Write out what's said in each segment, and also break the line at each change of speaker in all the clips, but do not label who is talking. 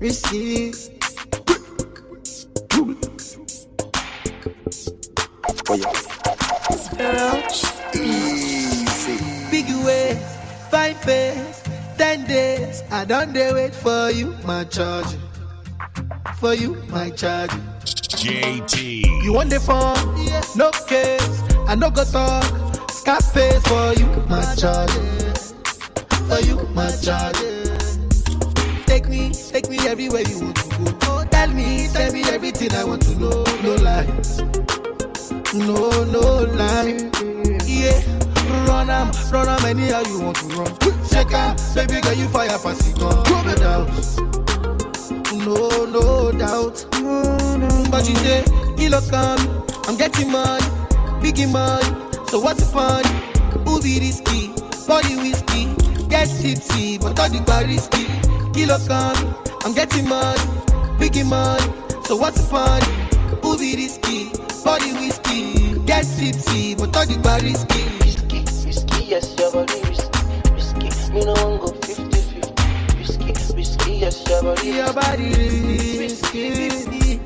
yeah.
Roach.
Easy.
Big ways, fine face, ten days. I don't dare wait for you, my charge. For you, my charge.
JT.
You want the phone? No case. I no go talk. Scarface for you, my charge. For you, my charge. Take me, everywhere you want to go. Oh, tell me, tell me everything I want to know. No lies. No, no lie. Yeah. Run am, run am anyhow you want to run. Shake am, baby girl you fire pass it gun. No doubt. No, no doubt. But you say, kilo come, um, I'm getting money, biggie money. So what's the fun? Be risky? Body whiskey, get tipsy, but all the bar risky. Kilo come, I'm getting money, biggie money. So what's the fun? Be risky? Body whiskey, get tipsy, but all the bar risky.
Risky, risky, yes, your body risky. Risky, me no one go 50-50. Risky, risky, yes, your body
Your body risky, risky,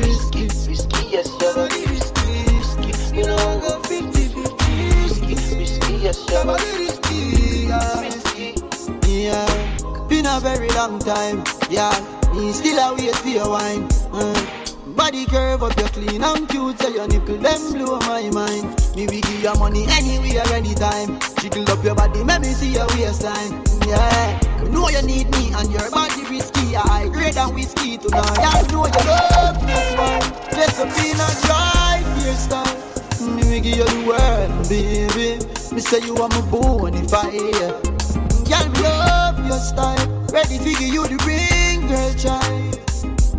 risky. Risky, yes, your body risky. Risky, me no one go 50-50. Risky, risky, yes, your body
risky, yeah.
risky.
Yeah, a very long time. Yeah, me still a wait for your wine. Uh, body curve up, you clean and cute, so your nipple them blow my mind. Me we give you money anywhere, anytime. Jiggle up your body, make me see your waistline. Yeah, you know you need me and your body risky. I grade and whiskey tonight. I know you love me. this one. Just a peanut dry hairstyle. Me we give you the world, baby. Me say you are my bonfire. Girl, me love your style. Ready to give you the ring, girl, child.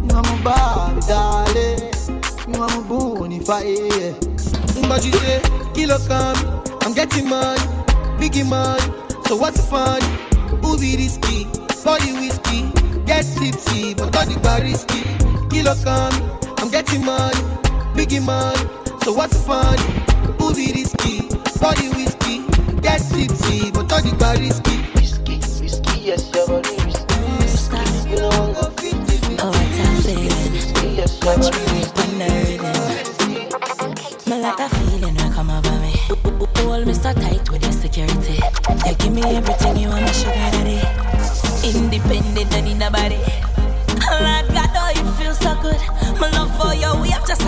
You are my Barbie, darling. You are my.
But you say, kilo come, I'm getting money, biggie money. So what's the fun? Who be risky? Body whiskey, get tipsy, but all the bar risky. Kilo come, I'm getting money, biggie money. So what's the fun? Who be risky? Body whiskey, get tipsy, but all the bar risky.
Risky, risky, yes, your body risky. Risky, me no one go 50-50.
Oh, what a feeling.
Risky, yes, your body
me wondering. Me like that feeling that come over me. Hold me so tight with your security. You give me everything you want, my sugar daddy. Independent and in body. Lord God, oh, it feels so good. My love for you, we have just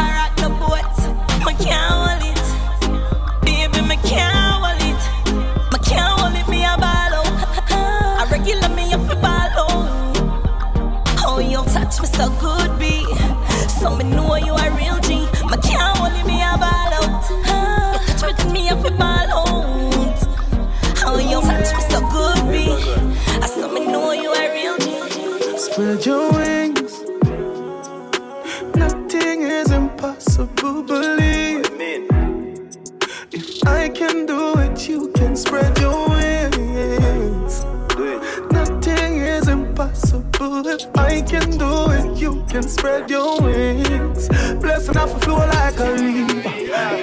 spread your wings. Blessing off a flow like a river.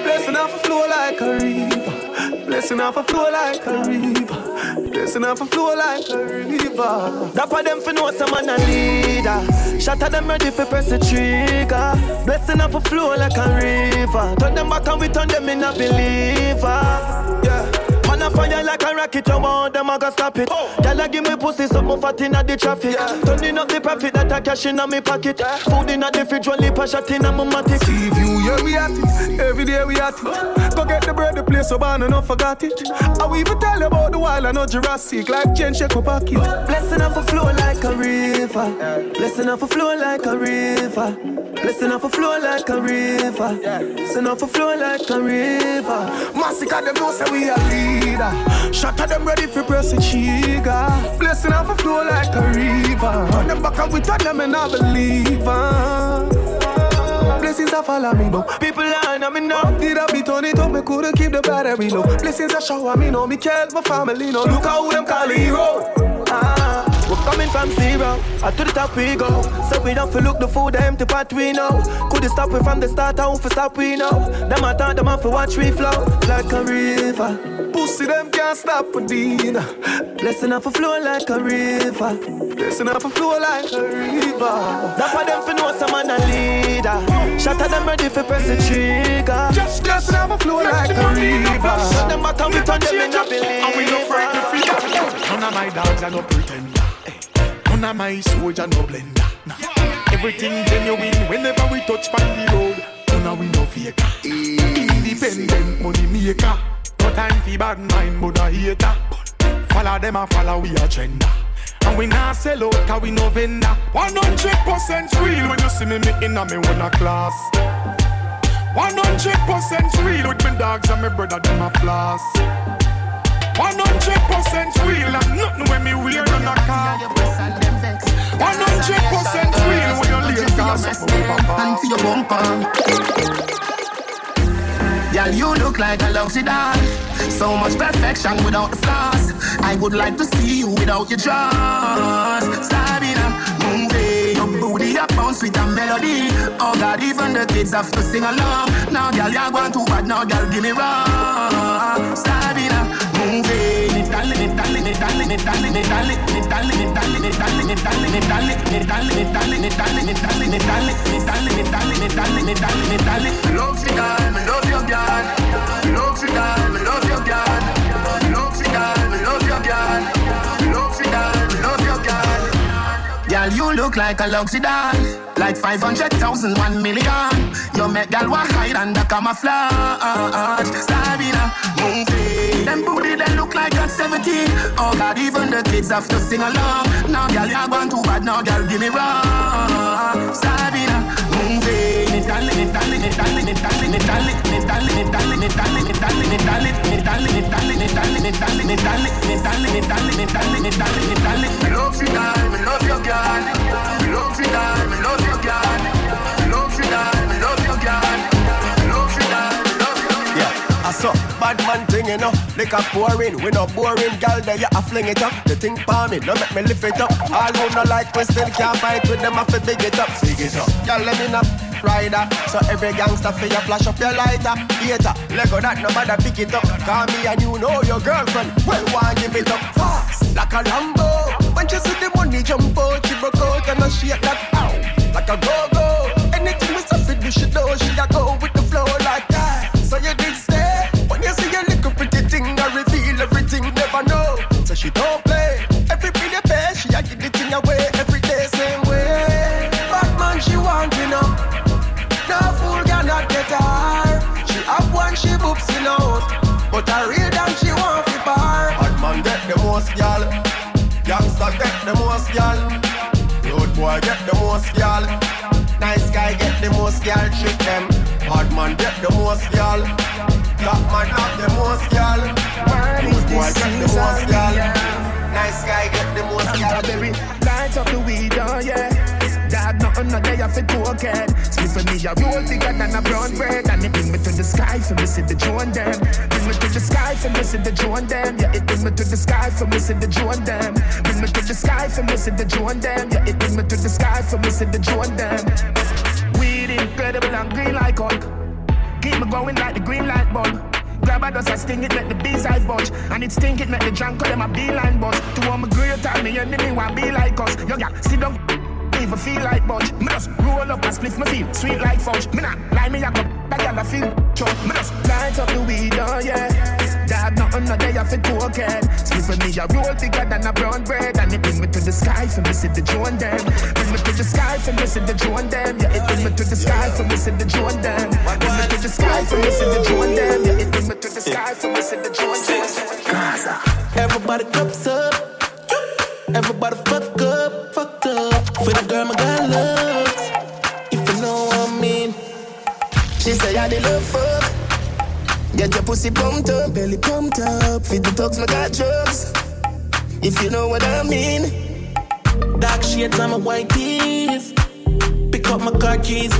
Blessing off a flow like a river. Blessing off a flow like a river. Blessing off a flow like a river. For them for know some man a leader. At them ready for press the trigger. Blessing off a flow like a river. Turn them back and we turn them in a believer. Yeah. Man a fire like a rocket, you want them, I gotta stop it. Girl, I give me pussy, something fat in the traffic. Turning up the profit that I cash in on my pocket. Food in the fridge, lip a shot in my matic. See view, yeah, we at it. Every day we at it. Go get the bread, the place so bad, and I forgot it. I will even tell you about the wild and not Jurassic. Life change, shake my pocket. Blessing off a flow like a river. Blessing off a flow like a river. Blessing off a flow like a river. Blessing off a flow like a river. Massacre them know say we are a leader. Shot at them ready for press the trigger. Blessing off a flow like a river. On them back and we turn them in a believer. Blessings are follow me, but people line on me now. Did I be turn it up? Me couldn't keep the battery low. Blessings are shower me, know me care my family. No look how them call hero. Ah,
We're coming from zero, up to the top we go. So we don't feel look the food, the empty pot we know. Could stop we from the start, I for stop we know. Them I thought them off for watch we flow like a river. Pussy them can't stop for dinner. Blessing up a flow like a river. Blessing up a flow like a river. That's why them for know some man a leader. Shut them ready for press the trigger. Just blessing up a flow like a river. Shut them back and we turn them in a believer. And we no frightened freedom. None of my dogs are no pretender. None of my soldier no blender. Nah. Everything genuine whenever we touch on the road. None of we no faker. Independent money maker. No time for bad mind, but a hater. Follow them and follow we agenda. And we not sell out, cause we no vendor. 100% real when you see me, me in a me one a class. 100% real with my dogs and my brother, them a floss. 100% real and nothing when me wear on a car. 100% real when you lay cars up over.
And for your bumper. Girl, you look like a luxury doll. So much perfection without the flaws. I would like to see you without your jaws. Sabina, movie. Your booty up bounce with a melody. Oh God, even the kids have to sing along. Now, girl, you're going too bad. Now, girl, give me wrong. Sabina, movie. Dale, you look like a luxury doll. Like 500,000, 1 million. You make walk hide under camouflage. Sabina, movie. Them booty, they look like you're 17. Oh God, even the kids have to sing along. Now, girl, you're going too bad. Now, girl, give me wrong. Sabina, movie. Dale, dale, dale, dale, dale, dale, dale, dale, dale, dale, dale, dale, dale, dale, dale, dale, dale, dale, dale. Me love you, girl, me love your girl. Me love you, girl, me love your girl. Me love you, girl,
Saw bad man thing, you know. Liquor pouring, we no boring, gal. There you a fling it up. The thing for me, no make me lift it up. All who no like we still can't fight with them. I fi big it up, big it up. Gal, let me know rider. So every gangster for you flash up your lighter. Hater, Lego that no nobody pick it up. Call me and you know your girlfriend. Well, why give it up fast like a Lambo? When she see the money jump out, she broke out and I shake that ow like a go go. Anything we suffer, you should know she a go with the flow like that. So you did everything. Never know, so she don't play. Every penny pay, she a give the thing away every day same way. Bad man, she want you know. No fool cannot get her. She have one, she boops in out. But a real damn, she want to bar. Bad man get the most gal. Gangsta get the most gal. Road boy get the most gal. Nice guy get the most gal. Trick them. Bad man get the most gal. Black man have the most gal. Boy get the most gal. Nice guy get the most.
Berry, light up the weed, oh yeah. Dog, nothing no day off it cocaine. Sleep for me, a roll bigger than a brown bread. And it bring me to the sky for me see the drone them. Bring me to the sky for me see the drone them. Yeah, it bring me to the sky for me see the drone them. Bring me to the sky for me see the drone them. Yeah, it bring me to the sky for me see the drone them. Weed incredible and green like Hulk. Keep me going like the green light bulb. A dust, I sting it, make the bees I budge. And it stink it, make the drunk call them a beeline buzz. To all my great time, me enemy want be like us. Yo, yeah, sit down, even feel like budge. Me just roll up and split my feel, sweet like fudge. Me nah lie, me a go, that girl I feel chug. Me just light up the weed, oh yeah. Nothing no day off it for me a roll bigger than a brown bread. And it bring me to the sky for me see the them. Bring me to the sky for me see the them. Yeah, it bring me to the sky for me see the them. Bring me to the sky for me see the them. Yeah, it bring me to the sky for me see the them.
Everybody cups up. Everybody fuck up, fuck up. For the girl my God loves. If you know what I mean.
She say I the love fuck. Get your pussy pumped up, belly pumped up. Feed the dogs, my got drugs. If you know what I mean.
Dark shades on my white tees. Pick up my car keys.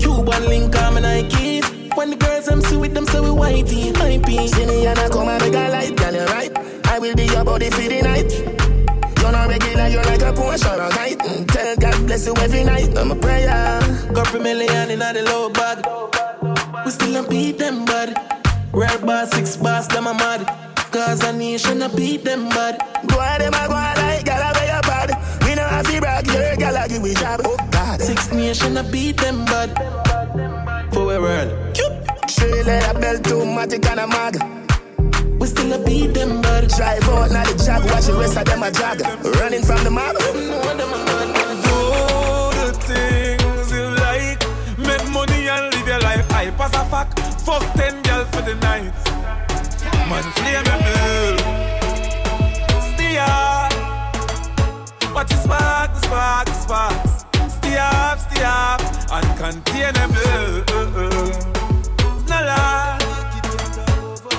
Cuban link on my Nikes. When the girls I'm see with them, so we whitey, hypey.
See me and I come and make a light, girl, you right. I will be your body for the night. You on a regular, you're like a portion of night. Mm, tell God bless you every night. I'm a prayer.
Couple million in the low bag. We still a beat them bad. Rare bar, six bars, them a mad. Cause a nation a beat them bad.
Go on, them a go on like gala where you bad. We know have to brag, your gala give we job. Oh God.
Six nation a beat them bad. For a world.
Straight leather belt, too matic and a mag.
We still a beat them bad.
Drive out, now the jag, watch the rest of them a jog. Running from the mob.
No, them a mad.
Do the things you like. Make money and live your life. I pass a fuck. Fuck ten girls for the night. Man, flame me. Stay up. Watch the spark, the spark, the sparks. Stay up, stay up. Uncontainable. It's not lie.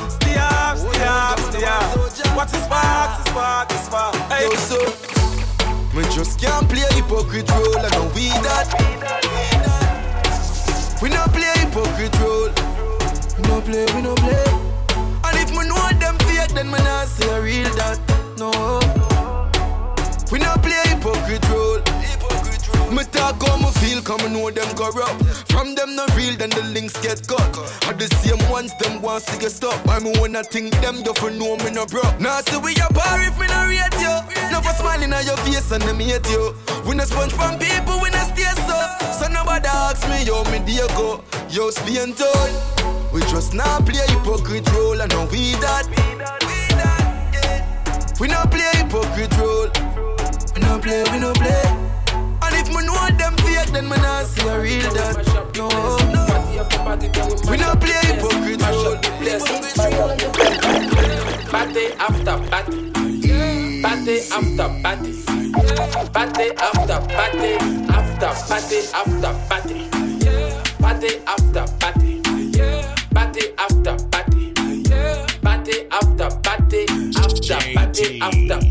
Stay up, stay up, stay up. Watch the spark, the spark, the spark. Hey.
So me just can't play hypocrite role, and no we that. We no play hypocrite role. We play, we no play. And if me know them fake, then me not say a real that. No. We no play hypocrite role. Me talk how me feel, come know them corrupt. From them not real, then the links get cut. Are the same ones them want to get stuck. I me wanna think them you for know me no broke. Now see we a bar if me no rate you. Never smiling at your face and them hate you. We no sponge from people, we no stay so. So nobody ask me yo me dear go. Yo Spain town. We just not play hypocrite role and no we that. We no play hypocrite role. We no play, we no play. And if me know them fake, then me not see a real that. No, we no play hypocrite role.
Party after party. Party after party. Party after party. After party after party. Party after party. Party after party. Party after party. After party after.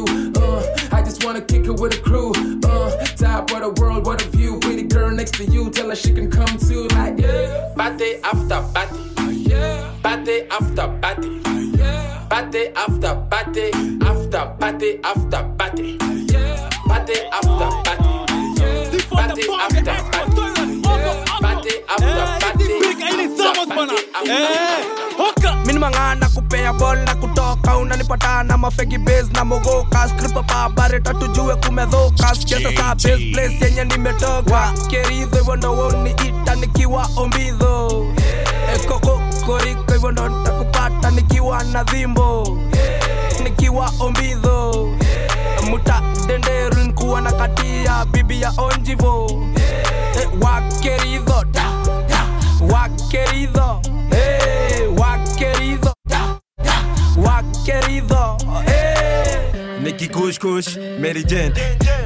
Uh, I just wanna kick it with a crew. Uh, top of the world, what a view. Pretty girl next to you, tell her she can come too. Like, yeah.
Party after party. Party after party. Party after party. After party after party. Party after party. Party after party. Party after party.
Mini mangana kupea bol na kutoka unanipata na mafegi bas na mogoka skripa pa bareta tujue kumedhoka saa base place yenye nimetoka. Keridho hivyo ndo woni ita nikiwa ombidho ekokokoriko hivyo ndo nitakupata nikiwa na dhimbo nikiwa ombidho muta denderu nkuwa na katia bibi ya onjivo. Eh, wakeridho wakeridho eh, wakeridho da, da, wakeridho eh.
Nikikushkush Mary Jane.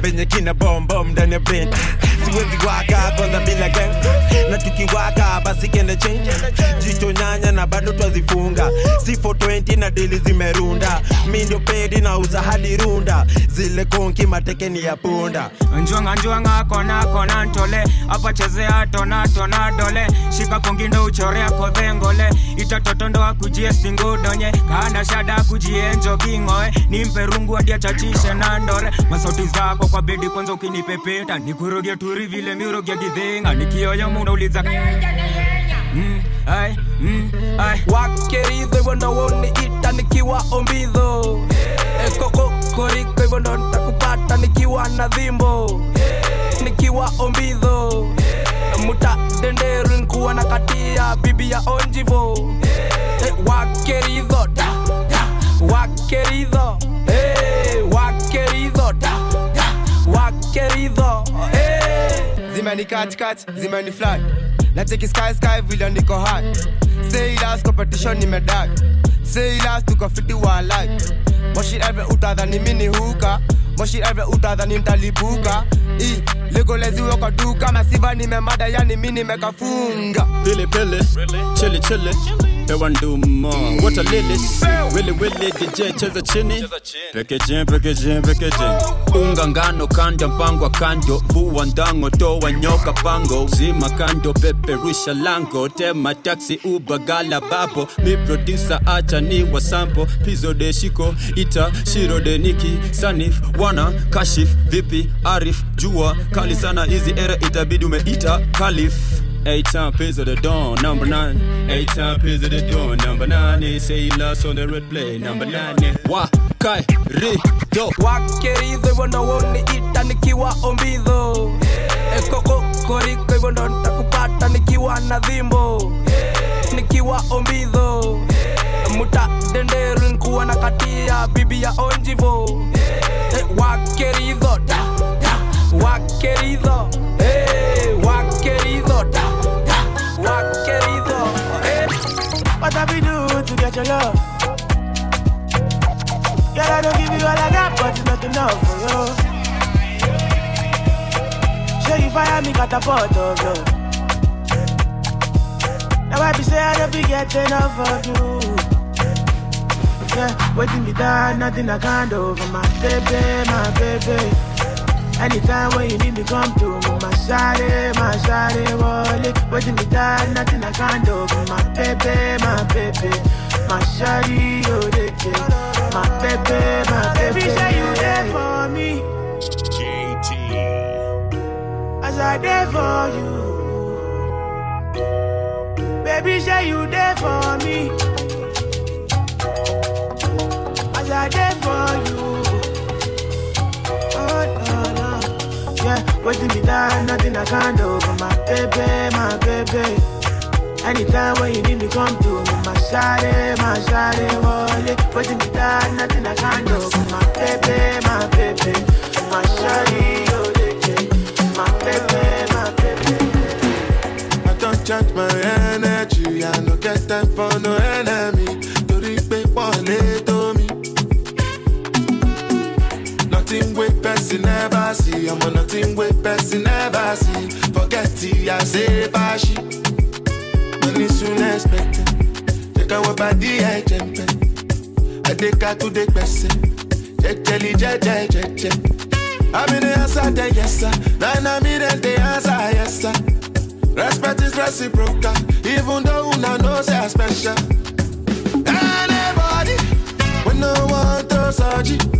Venye kina bombom ndani ya brain siwezi waka kwanza bila gang. Na tukiwaka basi kende change. Jicho nyanya na bado twazifunga. Si 420 na dili zimerunda. Mi ndio pedi na uza hadi runda. Zile konki matekeni ya punda.
Njuanga njuanga kona kona ntole. Apa chezea tona tona dole. Shika kongindo uchorea kodhengole itatotondoa kujie singudonye kana shada akujie njoking'oe nimpe rungu hadi chachishe na ndore. Masauti zako kwa bedi kwanza ukinipepeta. Nikurogia turi vile mirogia gidhinga nikioyo munauliza mm, ai, mm, ai.
wakeridho hivyo ndo woni ita nikiwa ombidho ekoko koriko hivyo ndo ntakupata nikiwa na dhimbo nikiwa ombidho muta denderu nkuwa na katia bibi ya onjivo. Wakeridho da, da, wakeridho Eh, wakeridho da, da, wakeridho Eh.
zimeni catch, zimeni fly. Nacheki sky sky vile niko hot Say last competition nimedai Say last tukafiti walai Moshi every utadhani mini huka Moshi every utadhani ntalipuka I legoleziwe kwa duka. Masiva nimemada yani mi nimekafunga
Pili pili, chili chili, hewa nduma, wata lilis wili wili, DJ cheza chini, pekejin pekejin pekejin unga ngano kanda mpangwa kando, vua ndango toa nyoka pango, zima kando peperusha lango, tema taksi ubagala bapo, mi produsa acha ni wa sample, pizo de shiko, ita shiro de niki, sanif, wana, kashif, vipi, arif, jua, kali sana hizi era itabidi umeita kalif Eight time piz of the dawn, number nine. Eight time piz of the dawn, number nine. They say he lost on the red play, number nine. Wa kai ri do.
Wakeridho hivyo ndo woniita nikiwa ombidho ekokokoriko hivyo ndo nitakupata nikiwa na dhimbo nikiwa ombidho muta denderu nkuwa na katia bibi ya onjivo Eh, wakeridho da, da, Eh, wakeridho da, da, wakeridho Eh.
What have we do to get your love? Girl, I don't give you all I got, but it's not enough for you. Sure you fire me, got a pot of love. Now I be say I don't be get enough of you. Yeah, waiting me down, nothing I can't do for my baby, my baby. Anytime when you need me, come to me, my shawty, my shawty, wallet. Waiting me down, nothing I can't do for my baby, my baby. My shawty, oh, they My baby, my baby. Baby, say you there for me. As I there for you. Baby, say you there for me. As I there for you. Waiting me down, nothing I can't do for my baby, my baby. Anytime when you need me, come to me, my shawty, my shawty, wallet. Waiting me down, nothing I can't do for my baby, my baby. My shawty, oh,
I say bashi. Money soon expected. Take our body, I jump I take her to the person. Jejeli, jeje, jeje. I'm in the answer, then yes sir. Then I'm in the answer, yes sir. Respect is reciprocal, even though una know say I special. Anybody, we no want to surgery. Anybody,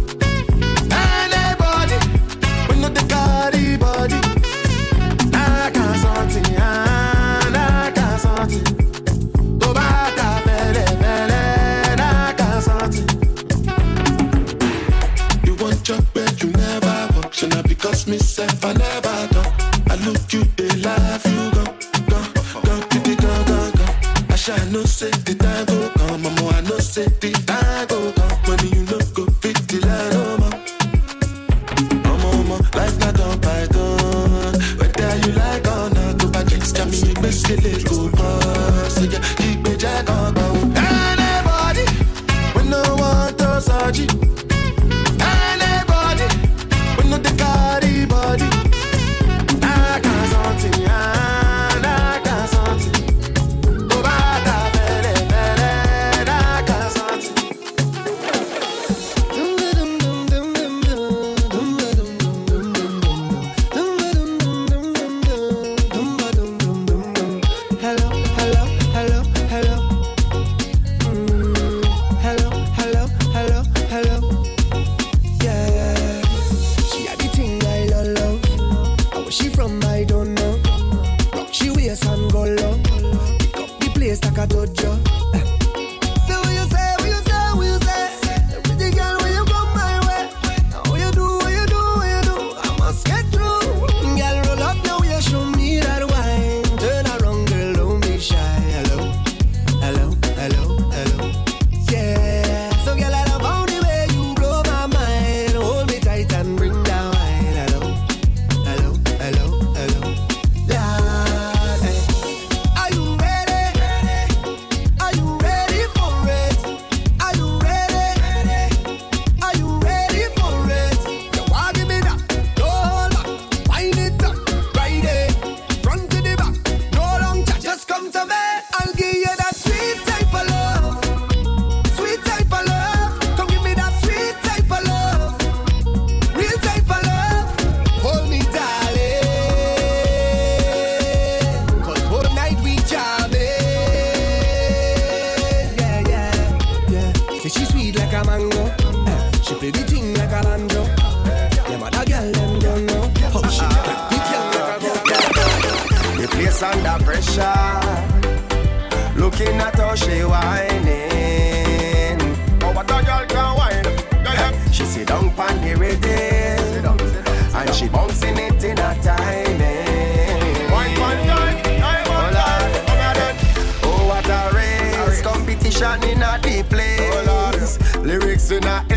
a mango. Eh, she play the thing like a banjo. Them other girl them don't know Oh, she crack the thing like a banjo. The place under
pressure. Looking at how she whining. Oh, what the girl can whine? She sit down pon the rhythm, and she bouncing it in a timing.
tonight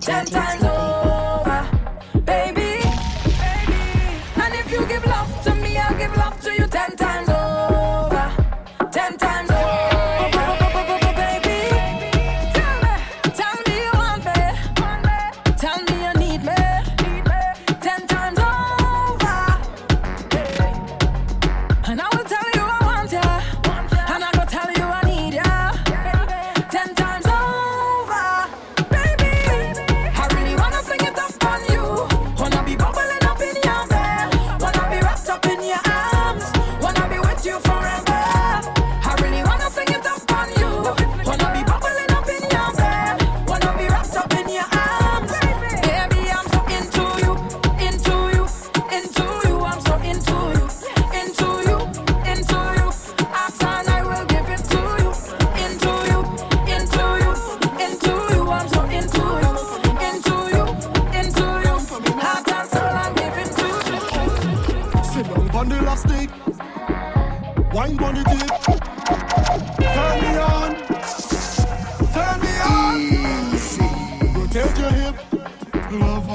ten.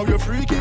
You're freaking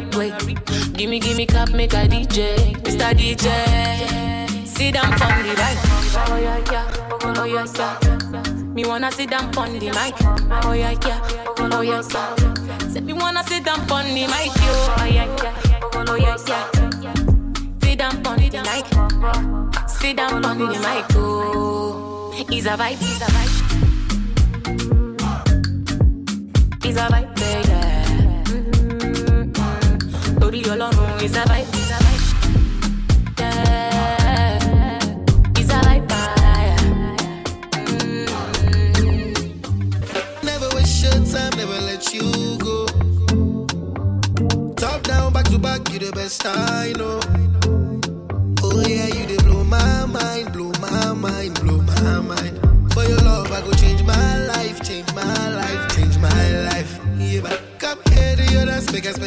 replay. Gimme, gimme cup, make a DJ. Mr. DJ, sit down on the mic. Oh yeah, yeah, oh yeah, yeah. Me wanna sit down on the mic. Oh yeah, yeah, oh yeah, yeah. Say me wanna sit down on the mic, yo. Oh yeah, yeah, oh yeah, yeah. Sit down on the mic. Sit down on the mic, oh. It's a vibe, it's a vibe. It's a vibe, baby. Your love is a vibe, is a vibe. Yeah, is a vibe. Mm-hmm.
Never waste your time, never let you go. Top down, back to back, you the best I know. Oh yeah, you they blow my mind, blow my mind, blow my mind. For your love, I go change my life, change my life, change my life. Yeah, but come here to your dance, make us.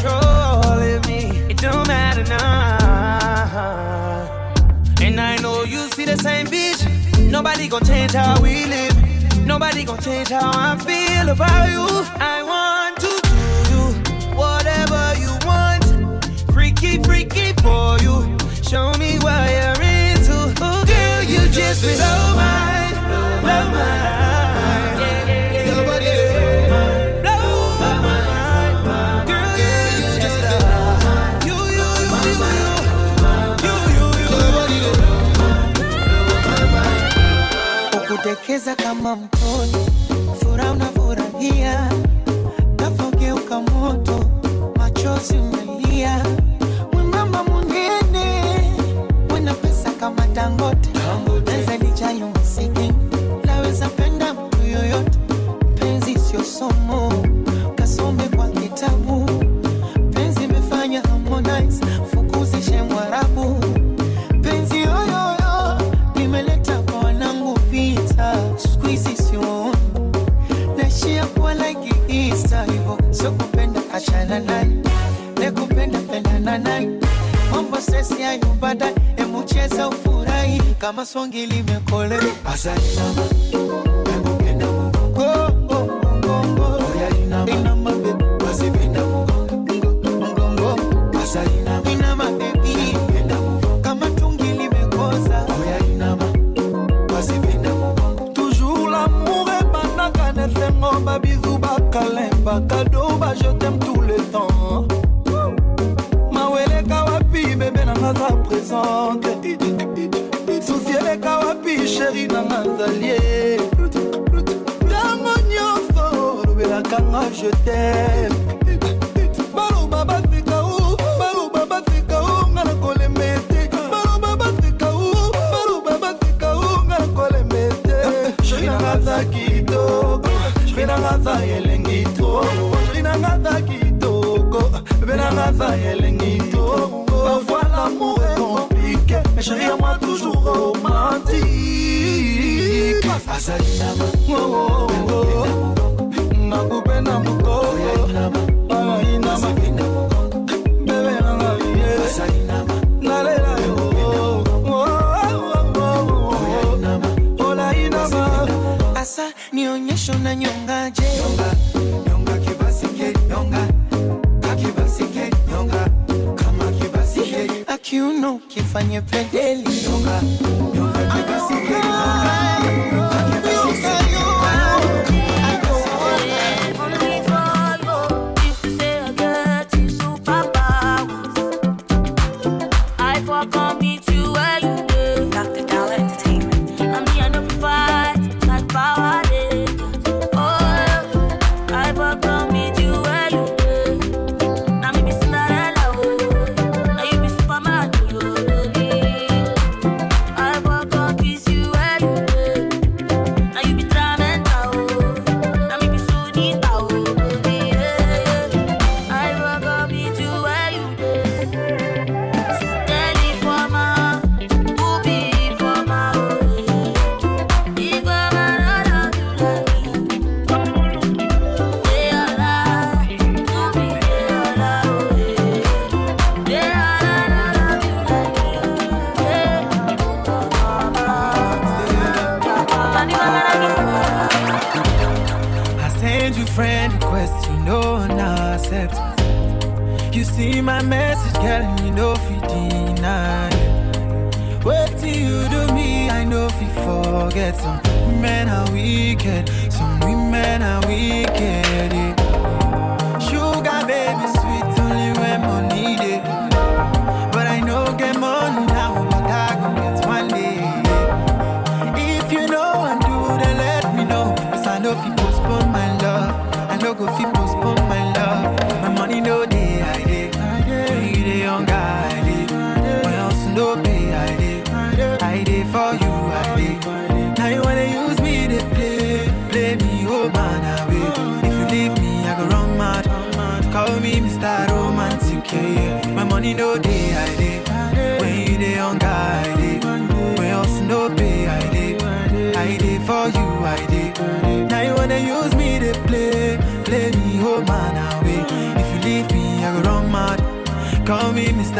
controlling me. It don't matter now. And I know you see the same bitch. Nobody gonna change how we live. Nobody gonna change how I feel about you. I want to do you whatever you want. Freaky, freaky for you. Show me what you're into. Girl, you just so
Elekeza kama mkono, furaha unafurahia, nafogeuka moto, machozi umelia, mwembamba mwingine, mwena pesa kama Dangote. Ngoja nyumbada, emucheza ufurahi kama songi limekole Azali mama,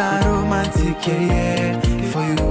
Mr. Romantic, yeah, yeah. For you,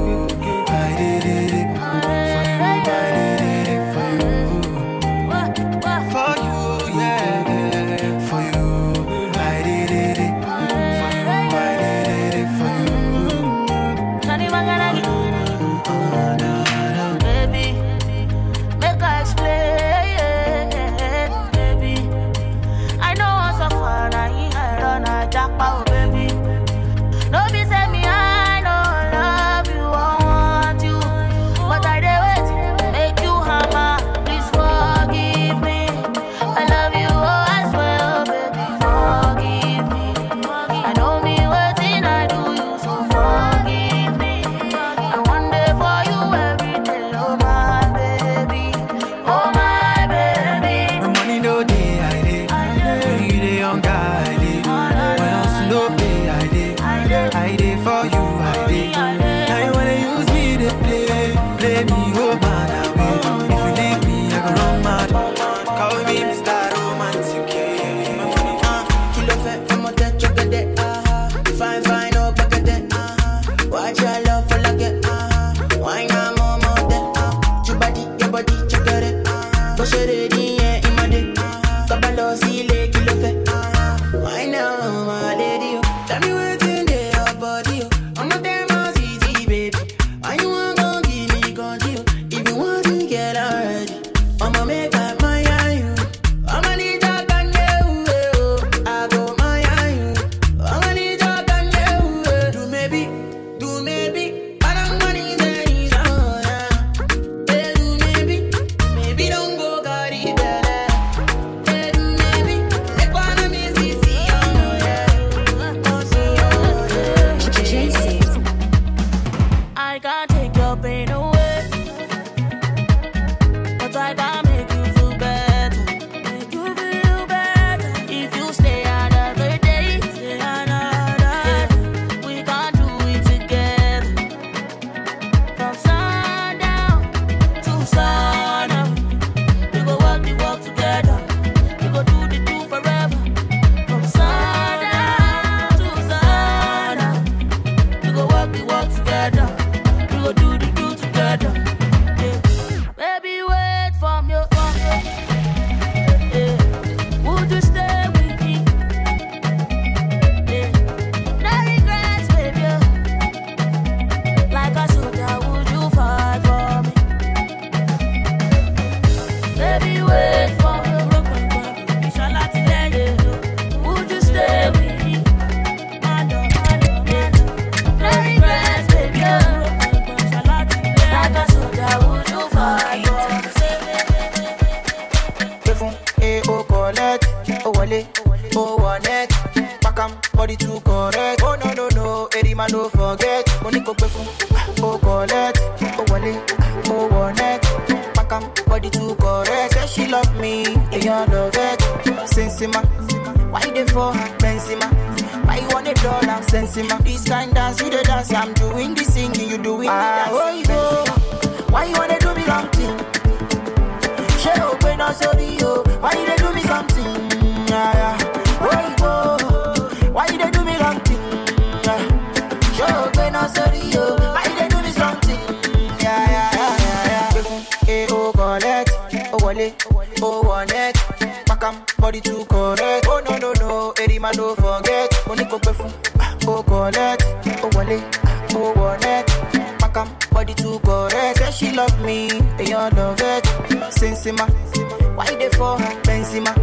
Sensima. Why they for Benzema?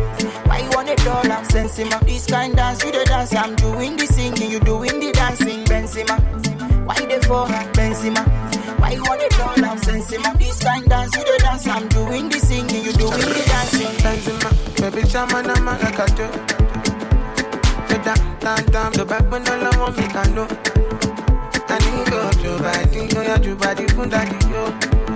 Why you want a dollar? Sensima. This kind dance, you the dance. I'm doing the singing, you doing the dancing. Benzema. Why they for Benzema? Why you want a dollar? Sensima. This kind dance, you the dance. I'm doing the singing, you doing the dancing.
Benzema, baby, chama na magakato. The down, down, down, the back when all I want me can know. I need go to body, oh yeah, to body, fun daddy, yo. Oh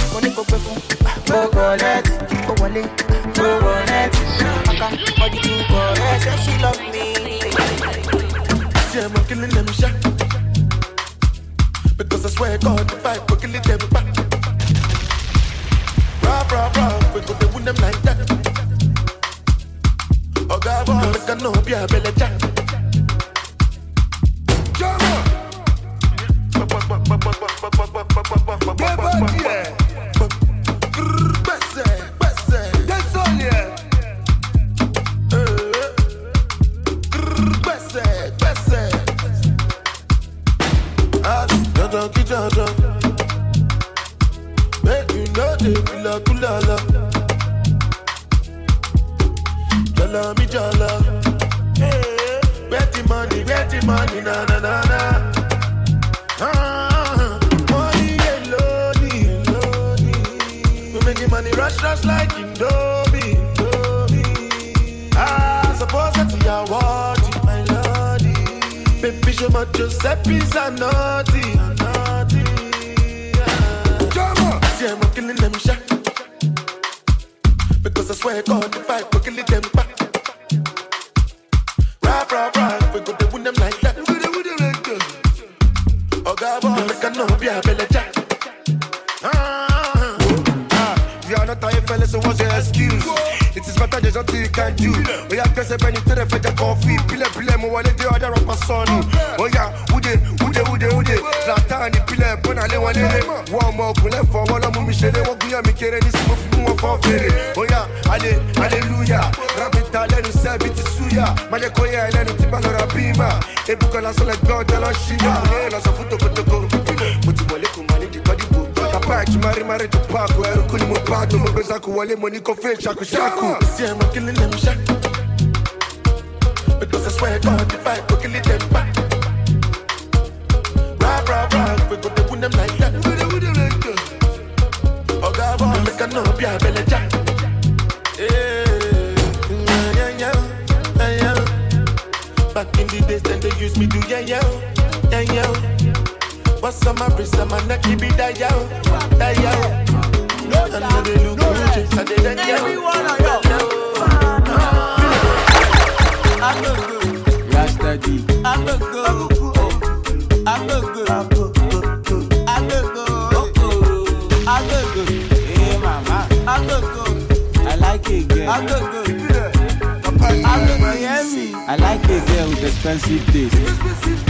Money go pay fun, oh, collect, oh, wale, oh, one it. Back am body too correct. Say she love me.
Yeah, I'm killing them shot. Because I swear God, the fight, we're killing them back. Rah, rah, rah, we go to win them like that. Oh, God, boy, make a no be a belly jack. Jama! Get back here!
Sako wọlé mo ní kó fẹ́ ṣàkó ṣàkó.
See I'm killing them shot. Because I swear God, the fight, we're killing them back. Rah, rah, rah, we go to win them like that. We go win them like that. Oh, God, boy, make a no be a belly jack. Back in the days, then they used me to yeah, yeah, yeah, yeah. What's on my wrist, on my neck, keep it that, yeah, that, yeah. I they look good.
I look good.
Rasta D.
I look good. I look good. I look good. I look good. Hey mama. I look good.
I like it.
I look good. I look good. Hear?
I like a girl with expensive taste.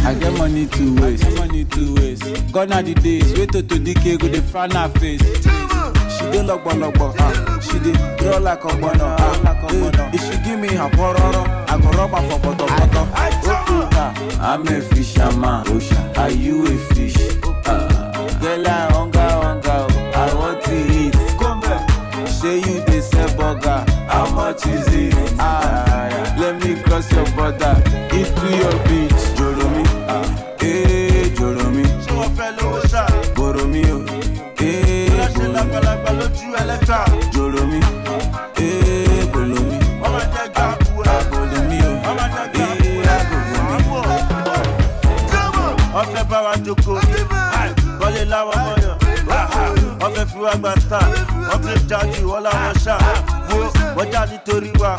I get money to waste. Money to waste. Gone are the days. Wait till to decay go the frown her face.
She dey logbologbo. Ah, she dey draw like ogbono. Ah, if she give me her pororo, I go rub her for poto poto. I'm a fisherman. Are you a fish? Ah, girl, I hunger, hunger. oh. I want to eat. Say you dey sell burger. How much is it? Ah, let me cross your border into your beach. Joromi, ah, jẹta. jòrò
mi. Ee bolo mi. Abolo
mi o.
Ee abolo mi. ọfẹ bá wa joko bọlé láwọn mọyàn. ọfẹ fi wá gba star ọfẹ jáde wọn láwọn ṣá. wo bọjá nítorí wa.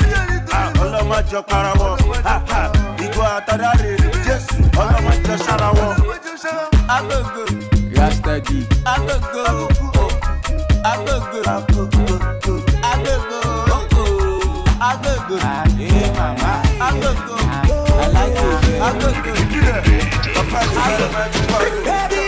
Ah, Ọlọmọjọ ah, ah. para wọn. Ìgò àtàdá rè jésù. Ọlọmọjọ sára wọn.
agogo. rasta di. agogo. Agogo, Agogo, Agogo, oh, Agogo, eh mama, Agogo, I like it, Agogo, Agogo.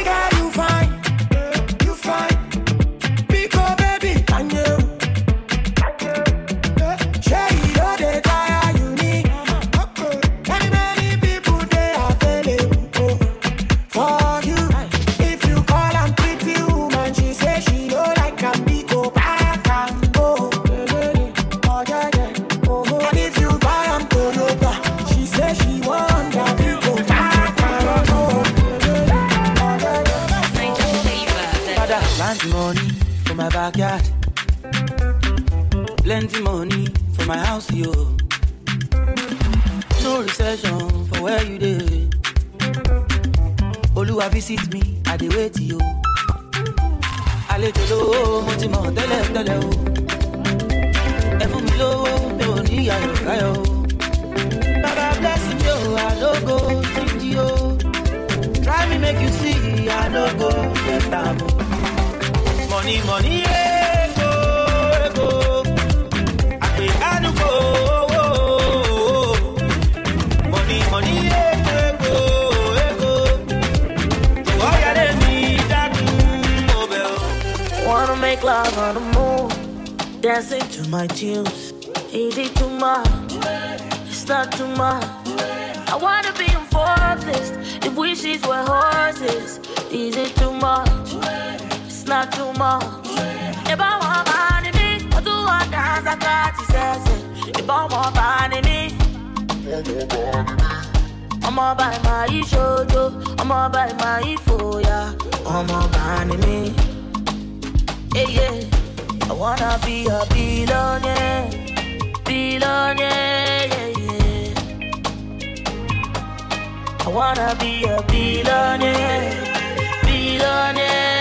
Backyard. Plenty money for my house, yo. No recession for where you dey. Oluwa visit me, I dey wait yo. Àlejò lówó, mo ti mọ̀ tẹ́lẹ̀ tẹ́lẹ̀ o. Ẹ fún mi lówó, mi ò ní ayọ̀ káyọ̀ o. Baba bless me o, I no go stingy o. Try me make you see, I no go get am. Money, money, ego,
dancing to my tunes. It too much? It's not too much. I wanna be in fourth list if wishes were horses. It too much? It's not too much. If I want money, me, I do want dance, I got to say, If I want money, me, I'm all by my shojo, I'm all by my foya, I'm all by me. Yeah, yeah. I wanna be a billionaire, billionaire, yeah, yeah. I wanna be a billionaire, billionaire,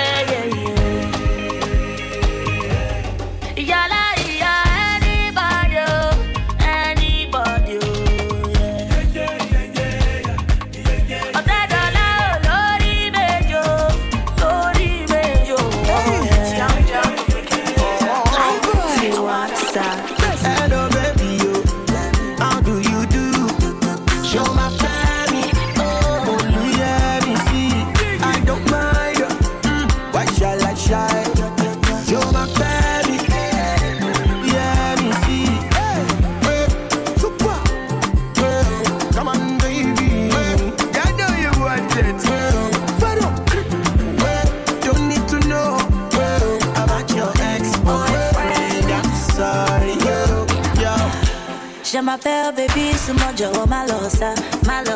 Je baby, sumo jọ̀wọ́ oh, má lọ sá, má lọ.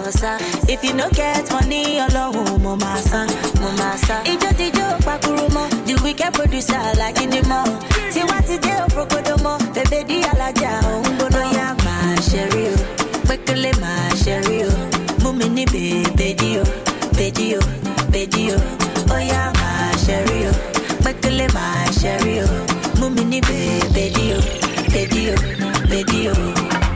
If you no get money, ọlọ́run oh, mo máa san, mo máa san. Ijó tijó pakuru the weekend producer like in the mall. Tiwa ti dé òfurufú mọ́, bèbè di alájà òun gbóná yá máa ṣẹ̀rí o. Pékélé máa ṣẹ̀rí o. Mú mi ní bèbè dí o, bèdí o, bèdí o. Ó yá máa ṣẹ̀rí o. Pékélé máa ṣẹ̀rí o. Mú mi ní bèbè dí o, bèdí o, bèdí o.